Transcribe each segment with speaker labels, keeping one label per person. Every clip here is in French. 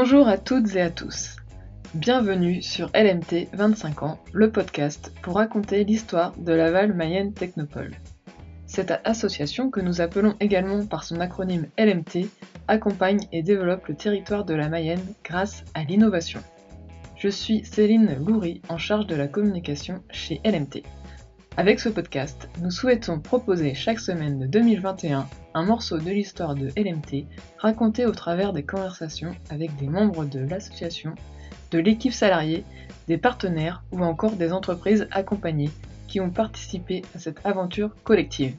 Speaker 1: Bonjour à toutes et à tous. Bienvenue sur LMT 25 ans, le podcast pour raconter l'histoire de Laval Mayenne Technopole. Cette association, que nous appelons également par son acronyme LMT, accompagne et développe le territoire de la Mayenne grâce à l'innovation. Je suis Céline Loury, en charge de la communication chez LMT. Avec ce podcast, nous souhaitons proposer chaque semaine de 2021 un morceau de l'histoire de LMT raconté au travers des conversations avec des membres de l'association, de l'équipe salariée, des partenaires ou encore des entreprises accompagnées qui ont participé à cette aventure collective.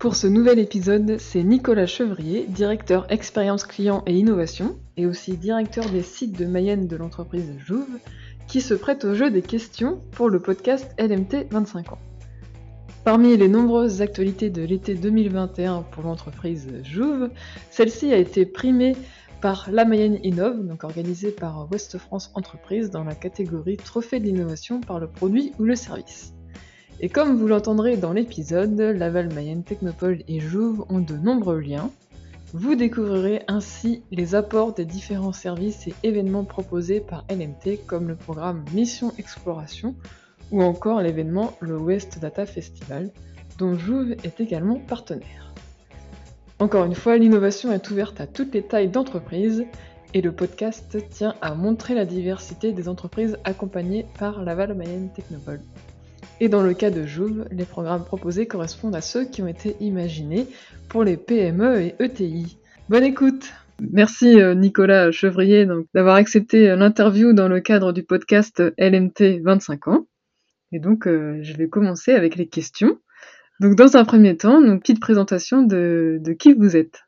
Speaker 1: Pour ce nouvel épisode, c'est Nicolas Chevrier, directeur expérience client et innovation, et aussi directeur des sites de Mayenne de l'entreprise Jouve, qui se prête au jeu des questions pour le podcast LMT 25 ans. Parmi les nombreuses actualités de l'été 2021 pour l'entreprise Jouve, celle-ci a été primée par La Mayenne Innove, donc organisée par Ouest France Entreprise dans la catégorie Trophée de l'innovation par le produit ou le service. Et comme vous l'entendrez dans l'épisode, Laval Mayenne Technopole et Jouve ont de nombreux liens. Vous découvrirez ainsi les apports des différents services et événements proposés par LMT comme le programme Mission Exploration ou encore l'événement le West Data Festival, dont Jouve est également partenaire. Encore une fois, l'innovation est ouverte à toutes les tailles d'entreprises et le podcast tient à montrer la diversité des entreprises accompagnées par Laval Mayenne Technopole. Et dans le cas de Jouve, les programmes proposés correspondent à ceux qui ont été imaginés pour les PME et ETI. Bonne écoute Merci euh, Nicolas Chevrier d'avoir accepté euh, l'interview dans le cadre du podcast LMT 25 ans. Et donc, euh, je vais commencer avec les questions. Donc, dans un premier temps, une petite présentation de, qui vous êtes.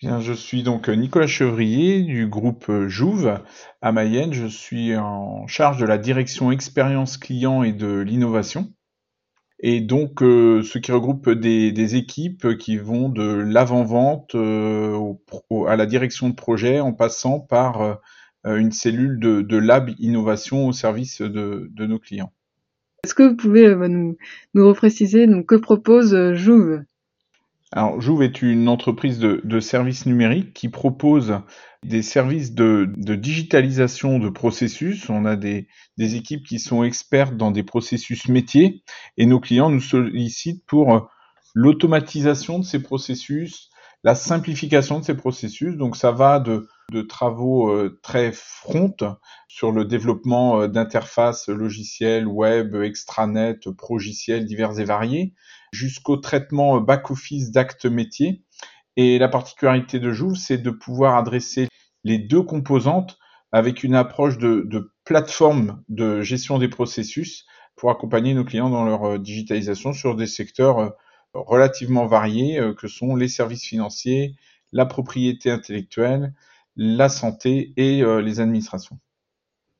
Speaker 2: Bien, je suis donc Nicolas Chevrier du groupe Jouve à Mayenne. Je suis en charge de la direction expérience client et de l'innovation. Et donc, euh, ce qui regroupe des, équipes qui vont de l'avant-vente euh, à la direction de projet en passant par une cellule de, lab innovation au service de nos clients.
Speaker 1: Est-ce que vous pouvez euh, nous, nous repréciser donc, que propose euh, Jouve?
Speaker 2: Alors, Jouve est une entreprise de, services numériques qui propose des services de, digitalisation de processus. On a des, équipes qui sont expertes dans des processus métiers et nos clients nous sollicitent pour euh, l'automatisation de ces processus, la simplification de ces processus. Donc, ça va de de travaux euh, très front sur le développement euh, d'interfaces logicielles, web, extranet, progiciels divers et variés, jusqu'au traitement euh, back-office d'actes métiers. Et la particularité de Jouve, c'est de pouvoir adresser les deux composantes avec une approche de, plateforme de gestion des processus pour accompagner nos clients dans leur digitalisation sur des secteurs relativement variés que sont les services financiers, la propriété intellectuelle, la santé et euh, les administrations.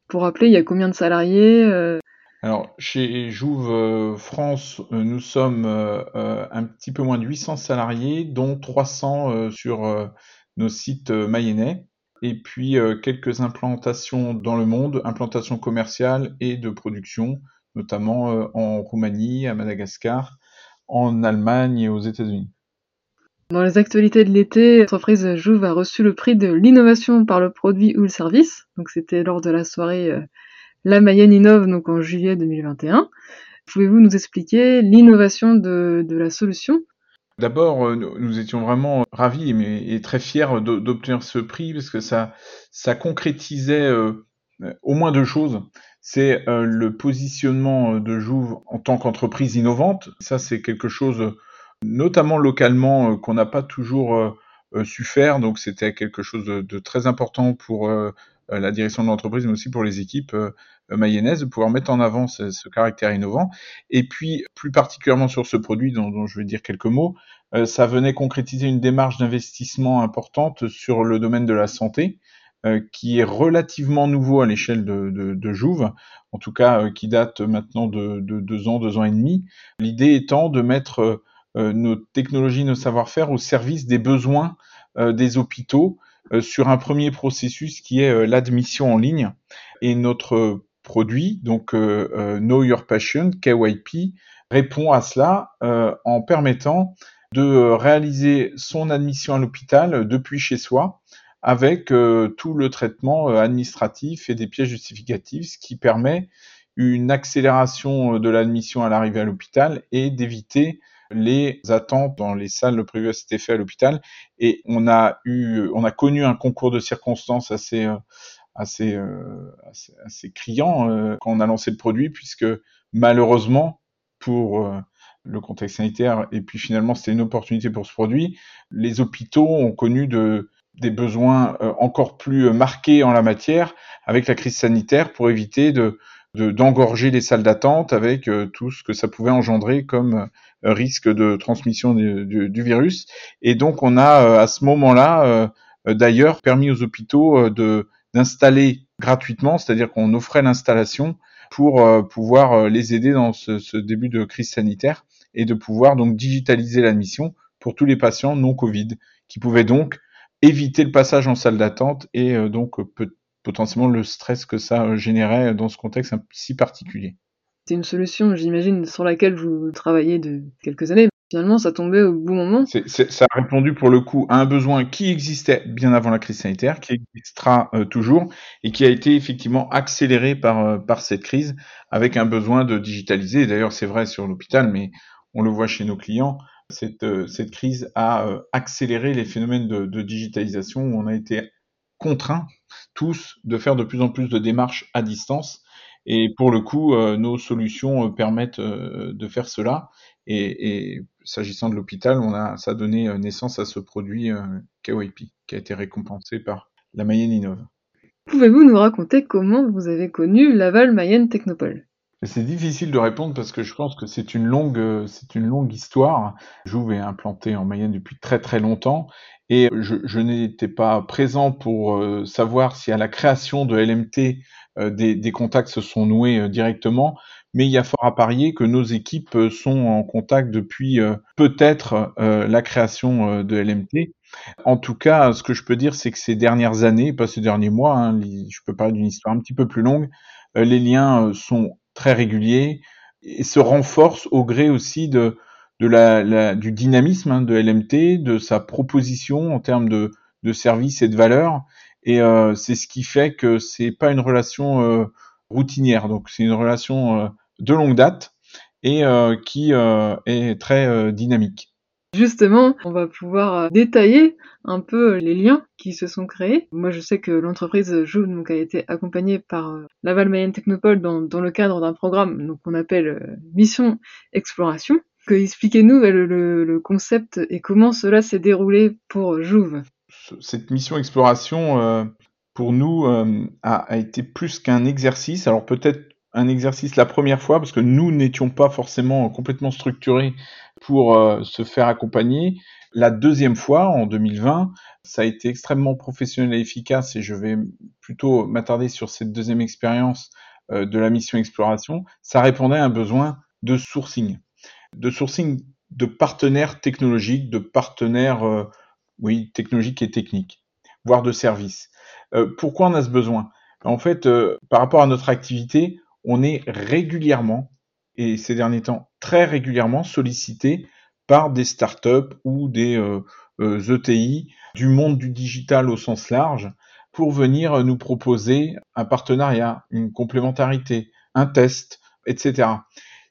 Speaker 1: Pour rappeler, il y a combien de salariés euh?
Speaker 2: Alors, chez Jouve euh, France, nous sommes un petit peu moins de 800 salariés, dont 300 sur nos sites mayennais, et puis quelques implantations dans le monde, implantations commerciales et de production, notamment en Roumanie, à Madagascar, en Allemagne et aux États-Unis.
Speaker 1: Dans les actualités de l'été, l'entreprise Jouve a reçu le prix de l'innovation par le produit ou le service. Donc c'était lors de la soirée euh, La Mayenne Innove, donc en juillet 2021. Pouvez-vous nous expliquer l'innovation de, la solution?
Speaker 2: D'abord, euh, nous étions vraiment ravis et, très fiers d'obtenir ce prix parce que ça, ça concrétisait euh, au moins deux choses. C'est le positionnement de Jouve en tant qu'entreprise innovante. Ça, c'est quelque chose notamment localement, euh, qu'on n'a pas toujours euh, euh, su faire. Donc c'était quelque chose de, très important pour la direction de l'entreprise, mais aussi pour les équipes mayonnaises, de pouvoir mettre en avant ce, caractère innovant. Et puis, plus particulièrement sur ce produit dont, je vais dire quelques mots, ça venait concrétiser une démarche d'investissement importante sur le domaine de la santé, qui est relativement nouveau à l'échelle de, Jouve, en tout cas qui date maintenant de, de, deux ans, deux ans et demi. L'idée étant de mettre euh, nos technologies, nos savoir-faire au service des besoins euh, des hôpitaux euh, sur un premier processus qui est l'admission en ligne. Et notre produit, donc Know Your Patient, KYP, répond à cela en permettant de réaliser son admission à l'hôpital depuis chez soi avec tout le traitement administratif et des pièces justificatives, ce qui permet une accélération de l'admission à l'arrivée à l'hôpital et d'éviter les attentes dans les salles privées à cet effet à l'hôpital. Et on a eu, on a connu un concours de circonstances assez, assez, assez, assez, criant quand on a lancé le produit, puisque malheureusement, pour le contexte sanitaire, et puis finalement c'était une opportunité pour ce produit, les hôpitaux ont connu de, des besoins encore plus marqués en la matière avec la crise sanitaire pour éviter de d'engorger les salles d'attente avec tout ce que ça pouvait engendrer comme risque de transmission du, du, virus. Et donc on a à ce moment-là d'ailleurs permis aux hôpitaux de d'installer gratuitement, c'est-à-dire qu'on offrait l'installation pour pouvoir les aider dans ce, ce, début de crise sanitaire et de pouvoir donc digitaliser l'admission pour tous les patients non Covid, qui pouvaient donc éviter le passage en salle d'attente et euh, donc potentiellement le stress que ça euh, générait dans ce contexte si particulier.
Speaker 1: C'est une solution, j'imagine, sur laquelle vous travaillez de quelques années. Finalement, ça tombait au bon moment.
Speaker 2: ça a répondu pour le coup à un besoin qui existait bien avant la crise sanitaire, qui existera euh, toujours et qui a été effectivement accéléré par, par cette crise avec un besoin de digitaliser. D'ailleurs, c'est vrai sur l'hôpital, mais on le voit chez nos clients, cette, euh, cette crise a euh, accéléré les phénomènes de, digitalisation où on a été contraints tous de faire de plus en plus de démarches à distance. Et pour le coup, euh, nos solutions permettent de faire cela. Et, et s'agissant de l'hôpital, on a, ça a donné naissance à ce produit KYP qui a été récompensé par la Mayenne Innove.
Speaker 1: Pouvez-vous nous raconter comment vous avez connu Laval Mayenne Technopole
Speaker 2: c'est difficile de répondre parce que je pense que c'est une longue, euh, c'est une longue histoire. Jouve est implanté en Mayenne depuis très très longtemps et je, n'étais pas présent pour euh, savoir si à la création de LMT euh, des, des, contacts se sont noués directement, mais il y a fort à parier que nos équipes sont en contact depuis peut-être la création de LMT. En tout cas, ce que je peux dire, c'est que ces dernières années, pas ces derniers mois, hein, je peux parler d'une histoire un petit peu plus longue, les liens sont très régulier et se renforce au gré aussi de, de la, du dynamisme hein, de LMT, de sa proposition en termes de, de services et de valeurs. Et euh, c'est ce qui fait que c'est pas une relation euh, routinière, donc c'est une relation euh, de longue date et qui est très dynamique.
Speaker 1: Justement, on va pouvoir euh, détailler un peu les liens qui se sont créés. Moi, je sais que l'entreprise Joule donc, a été accompagnée par euh, Laval Mayenne Technopole dans, le cadre d'un programme qu'on appelle euh, Mission Exploration. Que expliquez-nous le, le, concept et comment cela s'est déroulé pour Jouve?
Speaker 2: Cette mission exploration, pour nous, a, a été plus qu'un exercice. Alors peut-être un exercice la première fois parce que nous n'étions pas forcément complètement structurés pour euh, se faire accompagner. La deuxième fois, en 2020, ça a été extrêmement professionnel et efficace et je vais plutôt m'attarder sur cette deuxième expérience euh, de la mission exploration. Ça répondait à un besoin de sourcing, de sourcing de partenaires technologiques, de partenaires, euh, oui, technologiques et techniques, voire de services. pourquoi on a ce besoin? En fait, par rapport à notre activité, on est régulièrement, et ces derniers temps très régulièrement, sollicité par des startups ou des euh, ETI euh, e du monde du digital au sens large pour venir nous proposer un partenariat, une complémentarité, un test, etc.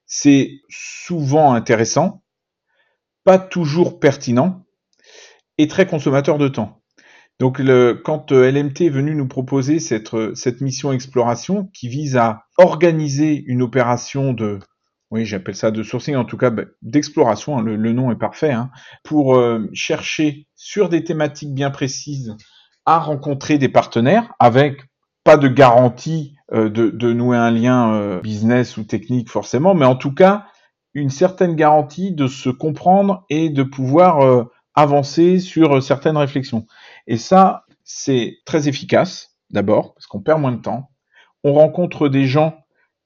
Speaker 2: C'est souvent intéressant, pas toujours pertinent et très consommateur de temps. Donc le, quand euh, LMT est venu nous proposer cette, euh, cette mission exploration qui vise à organiser une opération de, oui j'appelle ça de sourcing, en tout cas bah, d'exploration, hein, le, nom est parfait, hein, pour euh, chercher sur des thématiques bien précises à rencontrer des partenaires avec pas de garantie de, nouer un lien business ou technique forcément, mais en tout cas une certaine garantie de se comprendre et de pouvoir avancer sur certaines réflexions. Et ça, c'est très efficace, d'abord, parce qu'on perd moins de temps. On rencontre des gens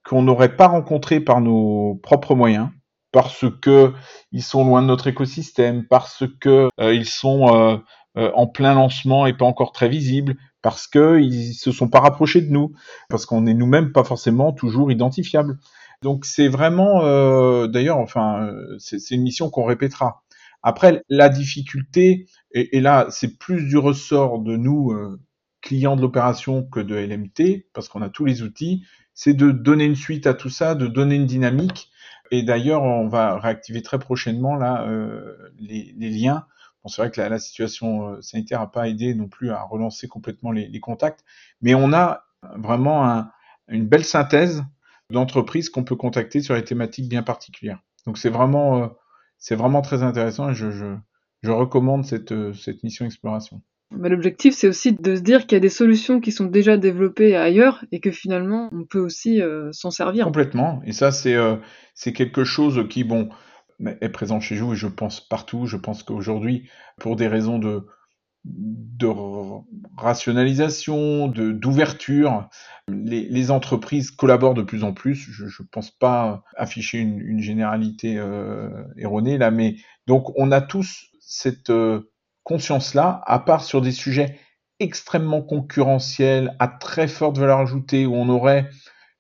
Speaker 2: qu'on n'aurait pas rencontrés par nos propres moyens, parce que ils sont loin de notre écosystème, parce que euh, ils sont euh, euh, en plein lancement et pas encore très visibles, parce que ils se sont pas rapprochés de nous, parce qu'on n'est nous-mêmes pas forcément toujours identifiables. Donc c'est vraiment, d'ailleurs, enfin, c'est une mission qu'on répétera. Après, la difficulté, et, là, c'est plus du ressort de nous, euh, clients de l'opération, que de LMT, parce qu'on a tous les outils, c'est de donner une suite à tout ça, de donner une dynamique. Et d'ailleurs, on va réactiver très prochainement là euh, les, liens. Bon, c'est vrai que la, situation euh, sanitaire n'a pas aidé non plus à relancer complètement les, contacts, mais on a vraiment une belle synthèse d'entreprises qu'on peut contacter sur des thématiques bien particulières. Donc c'est vraiment, euh, c'est vraiment très intéressant et je, je, je recommande cette, euh, cette mission exploration.
Speaker 1: Bah, l'objectif, c'est aussi de se dire qu'il y a des solutions qui sont déjà développées ailleurs et que finalement, on peut aussi euh, s'en servir.
Speaker 2: Complètement. Et ça, c'est c'est quelque chose qui, bon, est présent chez vous et je pense partout. Je pense qu'aujourd'hui, pour des raisons de, de rationalisation, de d'ouverture. Les, entreprises collaborent de plus en plus. Je ne pense pas afficher une, une généralité euh, erronée là, mais donc on a tous cette euh, conscience-là, à part sur des sujets extrêmement concurrentiels, à très forte valeur ajoutée, où on aurait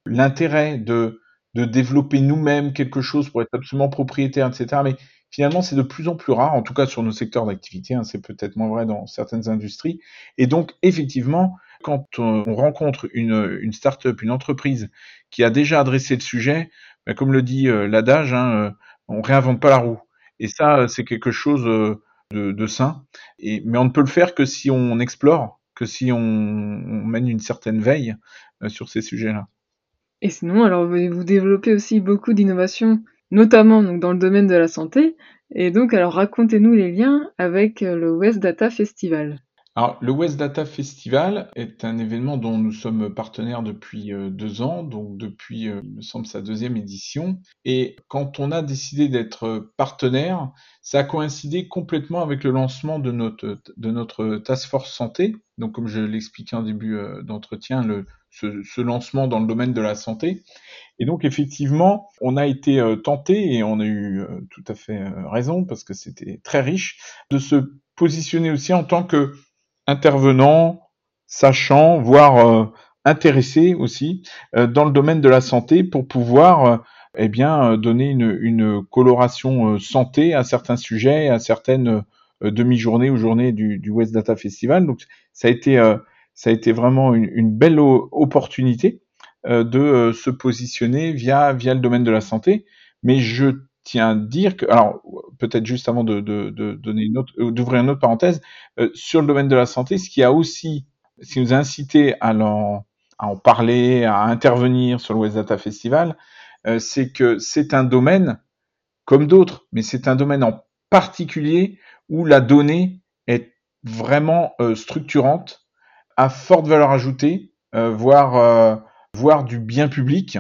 Speaker 2: l'intérêt de, de développer nous-mêmes quelque chose pour être absolument propriétaire, etc. Mais finalement, c'est de plus en plus rare, en tout cas sur nos secteurs d'activité, hein, c'est peut-être moins vrai dans certaines industries. Et donc, effectivement, quand on rencontre une, une start-up, une entreprise qui a déjà adressé le sujet, ben, comme le dit euh, l'adage, hein, euh, on réinvente pas la roue. Et ça, c'est quelque chose euh, de, sain. Mais on ne peut le faire que si on explore, que si on, on mène une certaine veille sur ces sujets-là.
Speaker 1: Et sinon, alors vous développez aussi beaucoup d'innovations notamment dans le domaine de la santé. Et donc, alors racontez-nous les liens avec euh, le West Data Festival.
Speaker 2: Alors, le West Data Festival est un événement dont nous sommes partenaires depuis euh, deux ans, donc depuis, euh, il me semble, sa deuxième édition. Et quand on a décidé d'être partenaire, ça a coïncidé complètement avec le lancement de notre, Task Force Santé. Donc, comme je l'expliquais en début d'entretien, ce, lancement dans le domaine de la santé. Et donc effectivement, on a été euh, tenté et on a eu euh, tout à fait euh, raison parce que c'était très riche de se positionner aussi en tant que intervenant, sachant, voire intéressé aussi dans le domaine de la santé pour pouvoir eh bien donner une, coloration santé à certains sujets, à certaines demi-journées ou journées du, West Data Festival. Donc ça a été ça a été vraiment une, belle opportunité de euh, se positionner via via le domaine de la santé. Mais je tiens à dire que, alors peut-être juste avant de, de donner une autre, euh, d'ouvrir une autre parenthèse sur le domaine de la santé, ce qui a aussi, ce qui nous a incité à en, à en parler, à intervenir sur le West Data Festival, c'est que c'est un domaine comme d'autres, mais c'est un domaine en particulier où la donnée est vraiment structurante, à forte valeur ajoutée, voire voire du bien public.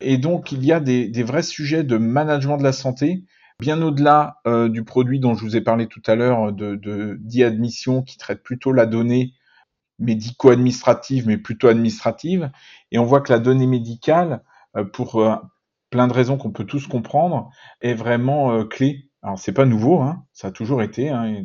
Speaker 2: Et donc, il y a des, vrais sujets de management de la santé, bien au-delà euh, du produit dont je vous ai parlé tout à l'heure, de, de d'e-admission, qui traite plutôt la donnée médico-administrative, mais plutôt administrative. Et on voit que la donnée médicale, euh, pour euh, plein de raisons qu'on peut tous comprendre, est vraiment clé alors c'est pas nouveau, hein, ça a toujours été. Hein,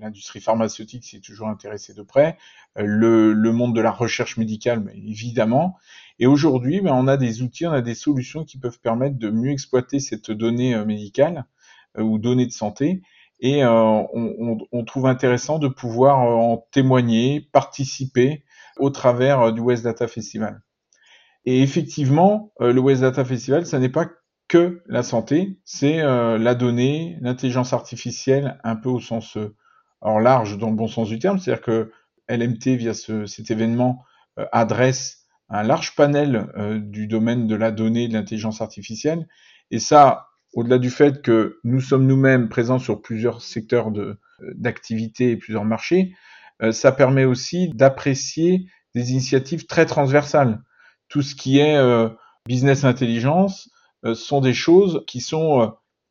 Speaker 2: L'industrie pharmaceutique s'y est toujours intéressée de près. Euh, le, le, monde de la recherche médicale, évidemment. Et aujourd'hui, ben, on a des outils, on a des solutions qui peuvent permettre de mieux exploiter cette donnée euh, médicale euh, ou donnée de santé. Et on, on, on, trouve intéressant de pouvoir en témoigner, participer au travers du West Data Festival. Et effectivement, le West Data Festival, ça n'est pas que la santé, c'est euh, la donnée, l'intelligence artificielle, un peu au sens euh, large, dans le bon sens du terme, c'est-à-dire que LMT, via ce, cet événement, euh, adresse un large panel du domaine de la donnée de l'intelligence artificielle. Et ça, au-delà du fait que nous sommes nous-mêmes présents sur plusieurs secteurs d'activité et plusieurs marchés, ça permet aussi d'apprécier des initiatives très transversales. Tout ce qui est business intelligence, sont des choses qui sont euh,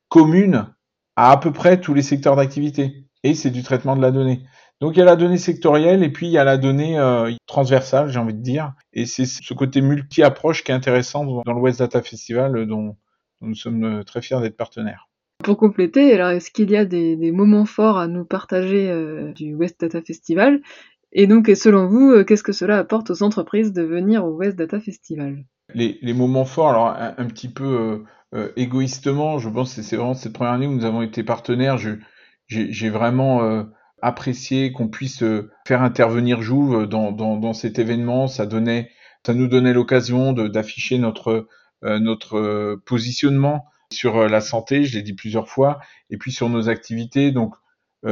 Speaker 2: communes à à peu près tous les secteurs d'activité. Et c'est du traitement de la donnée. Donc il y a la donnée sectorielle et puis il y a la donnée euh, transversale, j'ai envie de dire. Et c'est ce côté multi-approche qui est intéressant dans le West Data Festival dont, nous sommes très fiers d'être partenaires.
Speaker 1: Pour compléter, alors est-ce qu'il y a des, moments forts à nous partager du West Data Festival? Et donc, selon vous, qu'est-ce que cela apporte aux entreprises de venir au West Data Festival?
Speaker 2: Les, les, moments forts, alors un, petit peu euh, euh, égoïstement, je pense que c'est vraiment cette première année où nous avons été partenaires. J'ai vraiment apprécié qu'on puisse faire intervenir Jouve dans, dans, dans, cet événement. Ça donnait, ça nous donnait l'occasion d'afficher notre notre positionnement sur la santé. Je l'ai dit plusieurs fois, et puis sur nos activités. Donc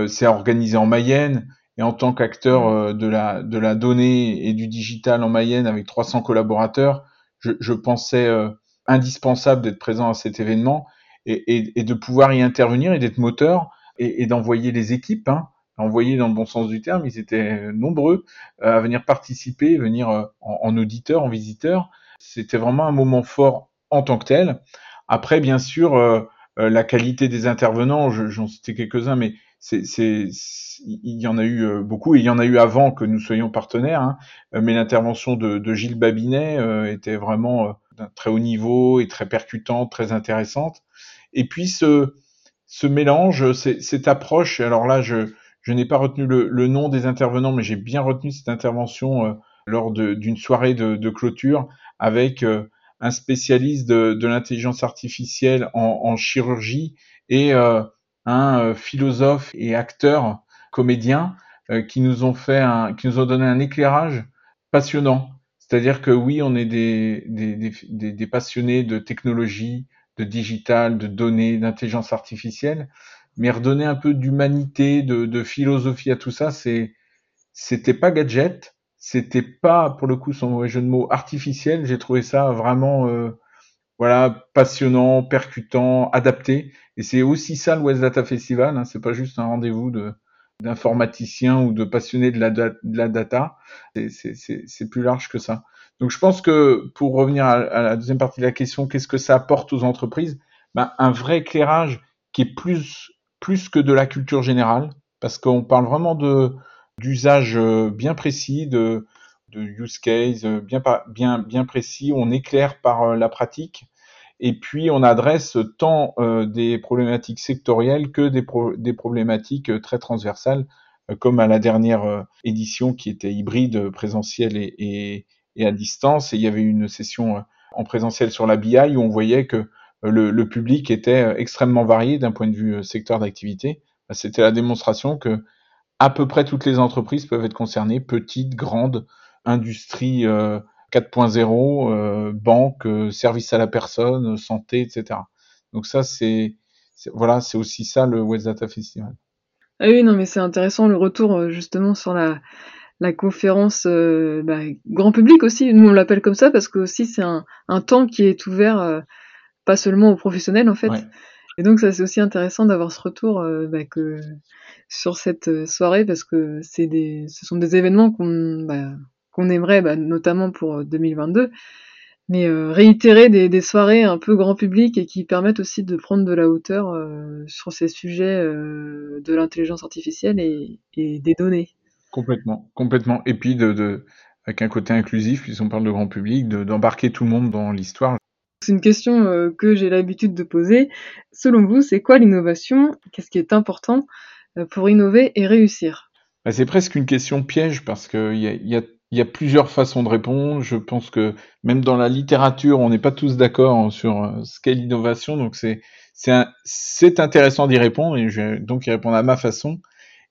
Speaker 2: c'est organisé en Mayenne. Et en tant qu'acteur de la de la donnée et du digital en Mayenne avec 300 collaborateurs, je, je pensais indispensable d'être présent à cet événement et, et, de pouvoir y intervenir et d'être moteur et, et d'envoyer les équipes, hein, envoyer dans le bon sens du terme, ils étaient nombreux euh, à venir participer, venir euh, en, en auditeur, en visiteur. C'était vraiment un moment fort en tant que tel. Après, bien sûr, euh, la qualité des intervenants, j'en citais quelques-uns, mais c'est, il y en a eu beaucoup, et il y en a eu avant que nous soyons partenaires. Hein, mais l'intervention de, de, Gilles Babinet était vraiment d'un très haut niveau et très percutante, très intéressante. Et puis ce, ce mélange, cette approche, alors là, je, je n'ai pas retenu le, nom des intervenants, mais j'ai bien retenu cette intervention euh, lors d'une soirée de, clôture avec euh, un spécialiste de, de l'intelligence artificielle en, en, chirurgie et euh, un philosophe et acteur, comédien, qui nous ont fait un, qui nous ont donné un éclairage passionnant. C'est-à-dire que oui, on est des, des, des, des passionnés de technologie, de digital, de données, d'intelligence artificielle, mais redonner un peu d'humanité, de, de, philosophie à tout ça, c'est c'était pas gadget, c'était pas pour le coup son mauvais jeu de mots artificiel. J'ai trouvé ça vraiment euh, voilà passionnant, percutant, adapté. Et c'est aussi ça West Data Festival. Hein, c'est pas juste un rendez-vous de d'informaticiens ou de passionnés de la, data. C'est plus large que ça. Donc je pense que pour revenir à, la deuxième partie de la question, qu'est-ce que ça apporte aux entreprises? Ben, Un vrai éclairage qui est plus, que de la culture générale, parce qu'on parle vraiment de d'usage euh, bien précis, de, de use case euh, bien, bien, bien précis, on éclaire par euh, la pratique, et puis on adresse tant des problématiques sectorielles que des, problématiques très transversales, comme à la dernière édition qui était hybride, présentielle et, à distance. Et il y avait une session euh, en présentiel sur la BI où on voyait que euh, le, public était euh, extrêmement varié d'un point de vue secteur d'activité. Bah, c'était la démonstration que à peu près toutes les entreprises peuvent être concernées, petites, grandes, industrie 4.0, banque, service à la personne, santé, etc. Donc ça, c'est voilà, c'est aussi ça le West Data Festival.
Speaker 1: Ah oui, non, mais c'est intéressant le retour justement sur la la conférence euh, bah, grand public aussi. Nous on l'appelle comme ça parce que aussi c'est un, un, temps qui est ouvert euh, pas seulement aux professionnels en fait. Et donc ça c'est aussi intéressant d'avoir ce retour euh, bah, que sur cette soirée parce que c'est des, ce sont des événements qu'on bah, qu'on aimerait bah, notamment pour 2022 mais réitérer des, des, soirées un peu grand public et qui permettent aussi de prendre de la hauteur sur ces sujets de l'intelligence artificielle et, et des données.
Speaker 2: Complètement, complètement. Et puis de, de avec un côté inclusif, puisqu'on parle de grand public, d'embarquer tout le monde dans l'histoire.
Speaker 1: C'est une question euh, que j'ai l'habitude de poser. Selon vous, c'est quoi l'innovation? Qu'est-ce qui est important euh, pour innover et réussir?
Speaker 2: Bah, C'est presque une question piège parce qu'il y, a, y a plusieurs façons de répondre. Je pense que même dans la littérature, on n'est pas tous d'accord sur euh, ce qu'est l'innovation. Donc c'est c'est intéressant d'y répondre et je vais donc y répondre à ma façon.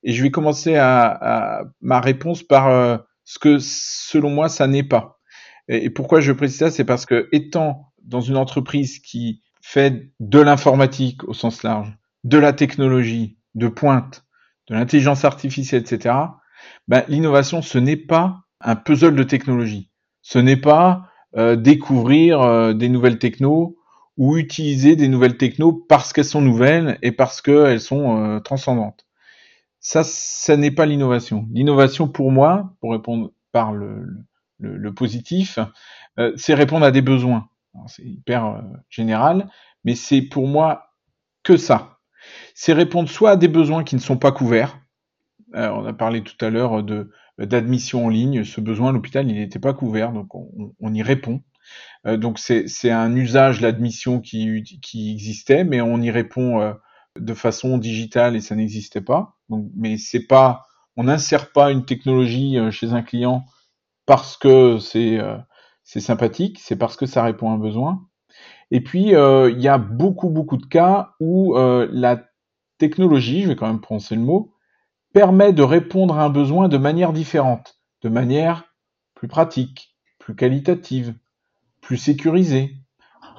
Speaker 2: Et je vais commencer à, à ma réponse par euh, ce que, selon moi, ça n'est pas. Et, et, pourquoi je précise ça, c'est parce que étant dans une entreprise qui fait de l'informatique au sens large, de la technologie de pointe, de l'intelligence artificielle, etc., ben, l'innovation, ce n'est pas un puzzle de technologie. Ce n'est pas euh, découvrir euh, des nouvelles technos ou utiliser des nouvelles technos parce qu'elles sont nouvelles et parce qu'elles sont euh, transcendantes. Ça, ça n'est pas l'innovation. L'innovation, pour moi, pour répondre par le, le, positif, c'est répondre à des besoins. C'est hyper général, mais c'est pour moi que ça. C'est répondre soit à des besoins qui ne sont pas couverts. On a parlé tout à l'heure de d'admission en ligne. Ce besoin, l'hôpital, il n'était pas couvert, donc on, y répond. Euh, donc c'est un usage, l'admission qui, existait, mais on y répond euh, de façon digitale et ça n'existait pas. Donc, mais c'est pas, on n'insère pas une technologie euh, chez un client parce que c'est euh, sympathique, c'est parce que ça répond à un besoin. Et puis euh, il y a beaucoup beaucoup de cas où la technologie, je vais quand même prononcer le mot, permet de répondre à un besoin de manière différente, de manière plus pratique, plus qualitative, plus sécurisée.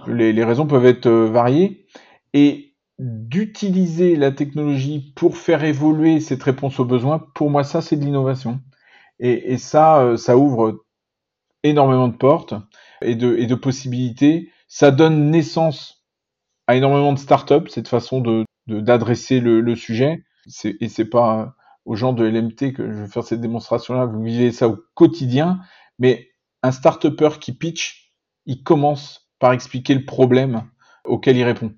Speaker 2: Les, raisons peuvent être euh, variées. Et d'utiliser la technologie pour faire évoluer cette réponse aux besoins, pour moi, ça, c'est de l'innovation. Et, ça, euh, ça ouvre énormément de portes et de, de possibilités. Ça donne naissance à énormément de startups, cette façon de d'adresser le, le, sujet. Et c'est pas aux gens de LMT que je vais faire cette démonstration-là. Vous vivez ça au quotidien. Mais un start-upper qui pitch, il commence par expliquer le problème auquel il répond.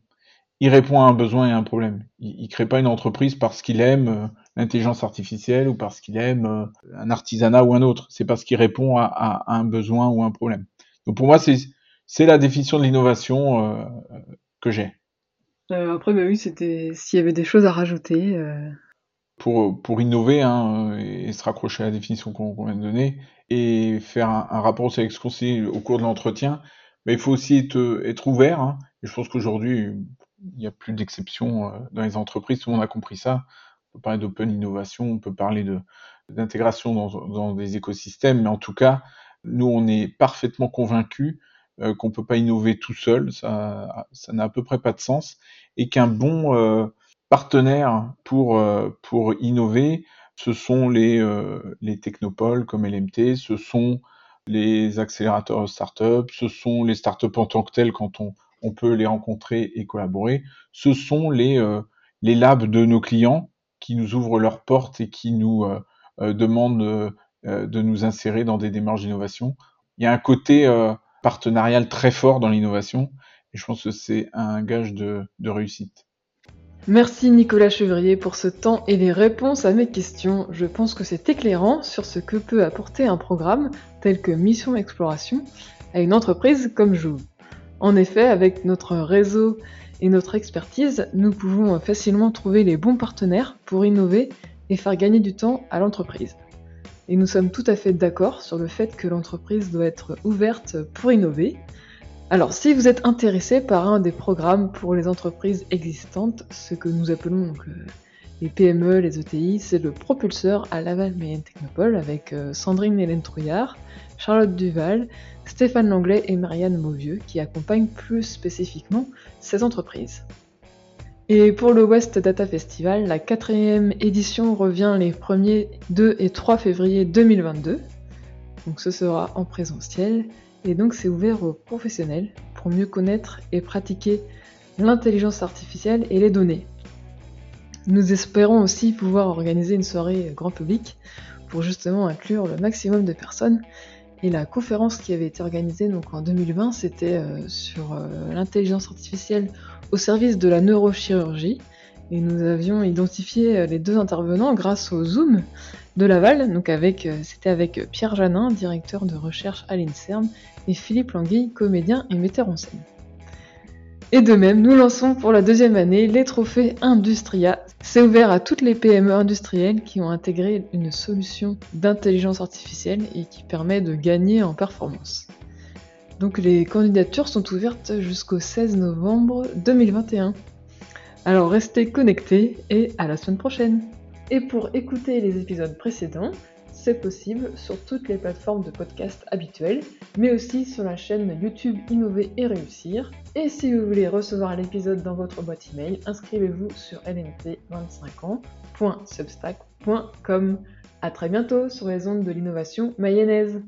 Speaker 2: Il répond à un besoin et à un problème. Il, ne crée pas une entreprise parce qu'il aime euh, l'intelligence artificielle ou parce qu'il aime euh, un artisanat ou un autre. C'est parce qu'il répond à, un besoin ou un problème. Donc pour moi, c'est la définition de l'innovation euh, que j'ai.
Speaker 1: Après, bah oui, c'était s'il y avait des choses à rajouter. Euh...
Speaker 2: Pour, pour innover hein, et se raccrocher à la définition qu'on vient de donner et faire un, un rapport avec ce qu'on sait au cours de l'entretien, mais il faut aussi être, être ouvert. Hein, je pense qu'aujourd'hui, il n'y a plus d'exception dans les entreprises, tout le monde a compris ça. On peut parler d'open innovation, on peut parler d'intégration dans, des écosystèmes, mais en tout cas, nous, on est parfaitement convaincus euh, qu'on peut pas innover tout seul, ça, n'a à peu près pas de sens, et qu'un bon euh, partenaire pour euh, pour innover, ce sont les les technopoles comme LMT, ce sont les accélérateurs startups, ce sont les startups en tant que tels quand on on peut les rencontrer et collaborer, ce sont les les labs de nos clients qui nous ouvrent leurs portes et qui nous demandent de nous insérer dans des démarches d'innovation. Il y a un côté partenarial très fort dans l'innovation. Et je pense que c'est un gage de, de, réussite.
Speaker 1: Merci Nicolas Chevrier pour ce temps et les réponses à mes questions. Je pense que c'est éclairant sur ce que peut apporter un programme tel que Mission Exploration à une entreprise comme Jouve. En effet, avec notre réseau et notre expertise, nous pouvons facilement trouver les bons partenaires pour innover et faire gagner du temps à l'entreprise et nous sommes tout à fait d'accord sur le fait que l'entreprise doit être ouverte pour innover. Alors si vous êtes intéressé par un des programmes pour les entreprises existantes, ce que nous appelons donc les PME, les ETI, c'est le propulseur à Laval Mayenne Technopole avec euh, Sandrine Hélène Trouillard, Charlotte Duval, Stéphane Langlais et Marianne Mauvieux qui accompagnent plus spécifiquement ces entreprises. Et pour le West Data Festival, la quatrième édition revient les 1er, 2 et 3 février 2022. Donc ce sera en présentiel et donc c'est ouvert aux professionnels pour mieux connaître et pratiquer l'intelligence artificielle et les données. Nous espérons aussi pouvoir organiser une soirée grand public pour justement inclure le maximum de personnes. Et la conférence qui avait été organisée donc en 2020, c'était euh, sur euh, l'intelligence artificielle au service de la neurochirurgie et nous avions identifié euh, les deux intervenants grâce au Zoom de Laval, donc euh, c'était avec Pierre Janin, directeur de recherche à l'INSERM, et Philippe Languille, comédien et metteur en scène. Et de même, nous lançons pour la deuxième année les trophées Industria. C'est ouvert à toutes les PME industrielles qui ont intégré une solution d'intelligence artificielle et qui permet de gagner en performance. Donc les candidatures sont ouvertes jusqu'au 16 novembre 2021. Alors restez connectés et à la semaine prochaine. Et pour écouter les épisodes précédents, c'est possible sur toutes les plateformes de podcast habituelles, mais aussi sur la chaîne YouTube Innover et Réussir. Et si vous voulez recevoir l'épisode dans votre boîte email, inscrivez-vous sur lmt25ans.substack.com. A très bientôt sur les ondes de l'innovation mayonnaise.